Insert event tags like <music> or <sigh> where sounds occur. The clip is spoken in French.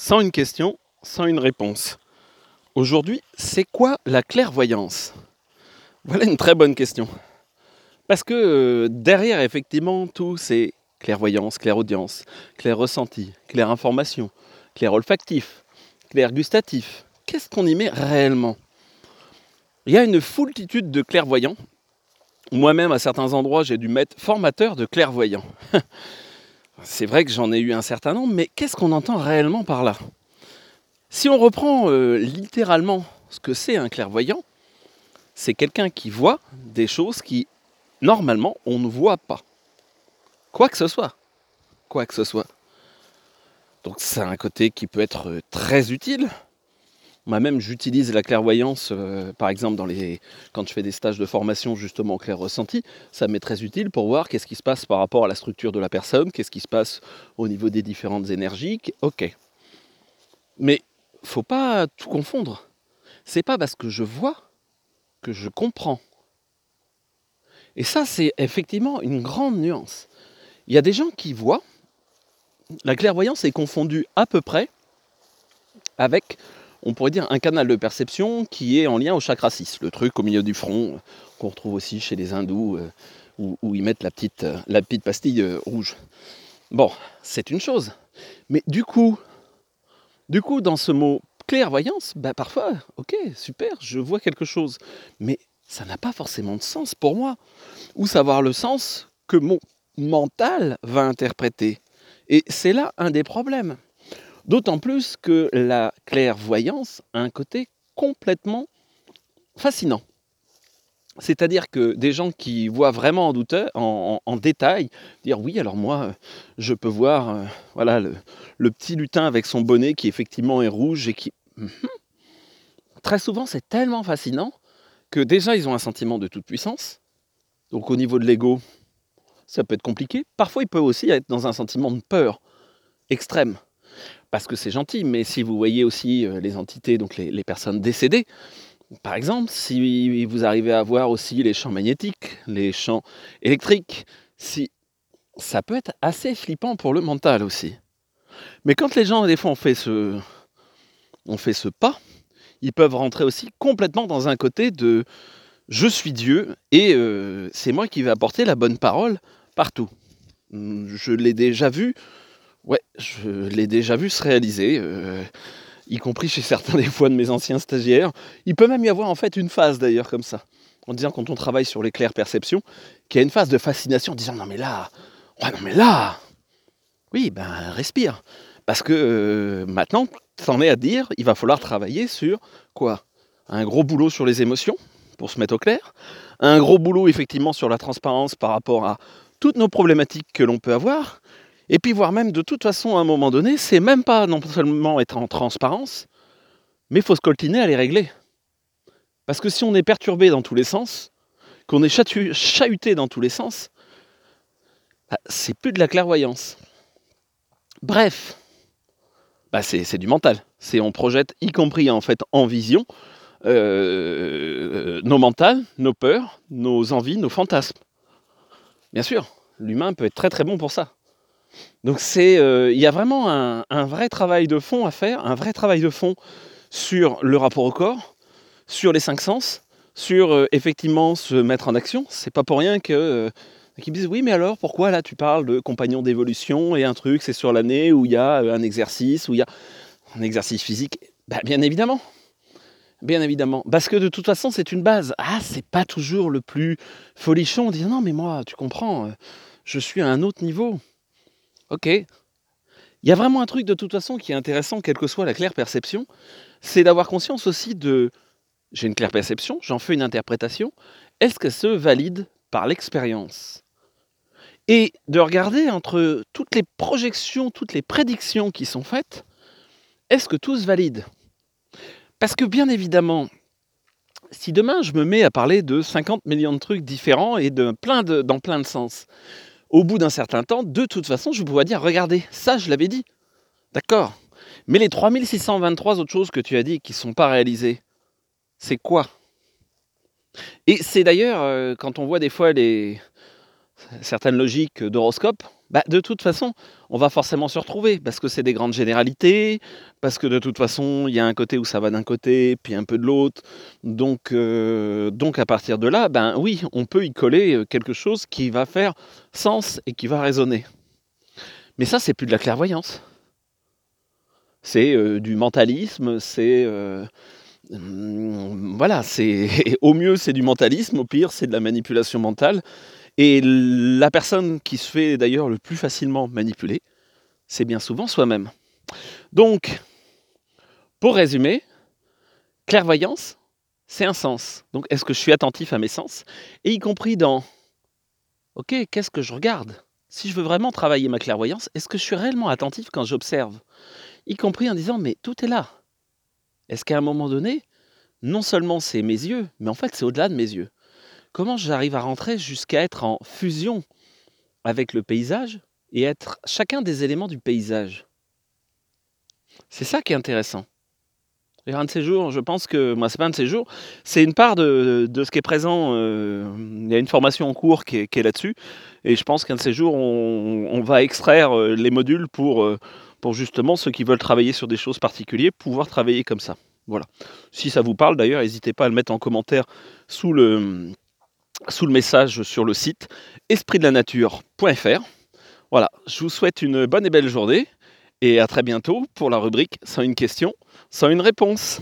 sans une question, sans une réponse. Aujourd'hui, c'est quoi la clairvoyance? Voilà une très bonne question. Parce que euh, derrière, effectivement, tout c'est clairvoyance, clairaudience, clair ressenti, clair information, clair olfactif, clair gustatif. Qu'est-ce qu'on y met réellement? Il y a une foultitude de clairvoyants. Moi-même, à certains endroits, j'ai dû mettre formateur de clairvoyants. <laughs> C'est vrai que j'en ai eu un certain nombre, mais qu'est-ce qu'on entend réellement par là? Si on reprend euh, littéralement ce que c'est un clairvoyant, c'est quelqu'un qui voit des choses qui, normalement, on ne voit pas. Quoi que ce soit. Quoi que ce soit. Donc c'est un côté qui peut être euh, très utile, moi-même, j'utilise la clairvoyance, euh, par exemple, quand je fais des stages de formation justement clair ressenti. Ça m'est très utile pour voir qu'est-ce qui se passe par rapport à la structure de la personne, qu'est-ce qui se passe au niveau des différentes énergies. Ok. Mais faut pas tout confondre. C'est pas parce que je vois que je comprends. Et ça, c'est effectivement une grande nuance. Il y a des gens qui voient. La clairvoyance est confondue à peu près avec on pourrait dire un canal de perception qui est en lien au chakra 6, le truc au milieu du front, euh, qu'on retrouve aussi chez les hindous, euh, où, ils mettent la petite, euh, pastille rouge. Bon, c'est une chose. Mais du coup, du coup, dans ce mot clairvoyance, bah parfois, ok, super, je vois quelque chose. Mais ça n'a pas forcément de sens pour moi. Ou savoir le sens que mon mental va interpréter. Et c'est là un des problèmes. D'autant plus que la clairvoyance a un côté complètement fascinant. C'est-à-dire que des gens qui voient vraiment en, douteur, en, détail, dire oui, alors moi, je peux voir euh, voilà, le, petit lutin avec son bonnet qui effectivement est rouge et qui... Mhm. Très souvent, c'est tellement fascinant que déjà, ils ont un sentiment de toute puissance. Donc au niveau de l'ego, ça peut être compliqué. Parfois, ils peuvent aussi être dans un sentiment de peur extrême parce que c'est gentil, mais si vous voyez aussi euh, les entités, donc les, personnes décédées, par exemple, si vous arrivez à voir aussi les champs magnétiques, les champs électriques, si ça peut être assez flippant pour le mental aussi. Mais quand les gens, des fois, ont fait ce, ont fait ce pas, ils peuvent rentrer aussi complètement dans un côté de je suis Dieu et euh, c'est moi qui vais apporter la bonne parole partout. Je l'ai déjà vu Ouais, je l'ai déjà vu se réaliser, euh, y compris chez certains des fois de mes anciens stagiaires. Il peut même y avoir en fait une phase d'ailleurs comme ça, en disant quand on travaille sur les claires perceptions, qu'il y a une phase de fascination en disant non mais là, ouais non mais là, oui ben respire, parce que euh, maintenant t'en es à dire, il va falloir travailler sur quoi? Un gros boulot sur les émotions pour se mettre au clair, un gros boulot effectivement sur la transparence par rapport à toutes nos problématiques que l'on peut avoir, et puis, voire même, de toute façon, à un moment donné, c'est même pas non seulement être en transparence, mais il faut se coltiner à les régler. Parce que si on est perturbé dans tous les sens, qu'on est chahuté dans tous les sens, bah, c'est plus de la clairvoyance. Bref, bah c'est du mental. On projette, y compris en fait en vision, euh, nos mentales, nos peurs, nos envies, nos fantasmes. Bien sûr, l'humain peut être très très bon pour ça. Donc c'est, euh, il y a vraiment un, vrai travail de fond à faire, un vrai travail de fond sur le rapport au corps, sur les cinq sens, sur euh, effectivement se mettre en action. C'est pas pour rien que euh, qu'ils me disent oui mais alors pourquoi là tu parles de compagnon d'évolution et un truc c'est sur l'année où il y a un exercice où il y a un exercice physique? Bah, bien évidemment, Bien évidemment. Parce que de toute façon, c'est une base. Ah, c'est pas toujours le plus folichon. On dit non, mais moi, tu comprends, je suis à un autre niveau. Ok. Il y a vraiment un truc de toute façon qui est intéressant, quelle que soit la claire perception, c'est d'avoir conscience aussi de j'ai une claire perception, j'en fais une interprétation, est-ce que se valide par l'expérience? Et de regarder entre toutes les projections, toutes les prédictions qui sont faites, est-ce que tout se valide? Parce que bien évidemment, si demain je me mets à parler de 50 millions de trucs différents et de plein de, dans plein de sens, au bout d'un certain temps, de toute façon, je pourrais dire, regardez, ça, je l'avais dit. D'accord. Mais les 3623 autres choses que tu as dit qui ne sont pas réalisées, c'est quoi? Et c'est d'ailleurs, euh, quand on voit des fois les, certaines logiques d'horoscope, bah, de toute façon, on va forcément se retrouver parce que c'est des grandes généralités, parce que de toute façon, il y a un côté où ça va d'un côté, puis un peu de l'autre. Donc, euh, à partir de là, ben oui, on peut y coller euh, quelque chose qui va faire sens et qui va résonner. Mais ça, c'est plus de la clairvoyance. C'est euh, du mentalisme, c'est hum, voilà, c'est <laughs> au mieux c'est du mentalisme, au pire c'est de la manipulation mentale. Et la personne qui se fait d'ailleurs le plus facilement manipuler, c'est bien souvent soi-même. Donc, pour résumer, clairvoyance, c'est un sens. Donc, est-ce que je suis attentif à mes sens? Et y compris dans, ok, qu'est-ce que je regarde? Si je veux vraiment travailler ma clairvoyance, est-ce que je suis réellement attentif quand j'observe? Y compris en disant, mais tout est là. Est-ce qu'à un moment donné, non seulement c'est mes yeux, mais en fait c'est au-delà de mes yeux comment j'arrive à rentrer jusqu'à être en fusion avec le paysage et être chacun des éléments du paysage? C'est ça qui est intéressant. Et un de ces jours, je pense que, moi, c'est pas un de ces jours, c'est une part de, ce qui est présent. Euh, il y a une formation en cours qui est, là-dessus, et je pense qu'un de ces jours, on, va extraire euh, les modules pour, euh, pour justement ceux qui veulent travailler sur des choses particulières, pouvoir travailler comme ça. Voilà. Si ça vous parle d'ailleurs, n'hésitez pas à le mettre en commentaire sous le, sous le message sur le site espritdelanature.fr. Voilà, je vous souhaite une bonne et belle journée et à très bientôt pour la rubrique sans une question, sans une réponse.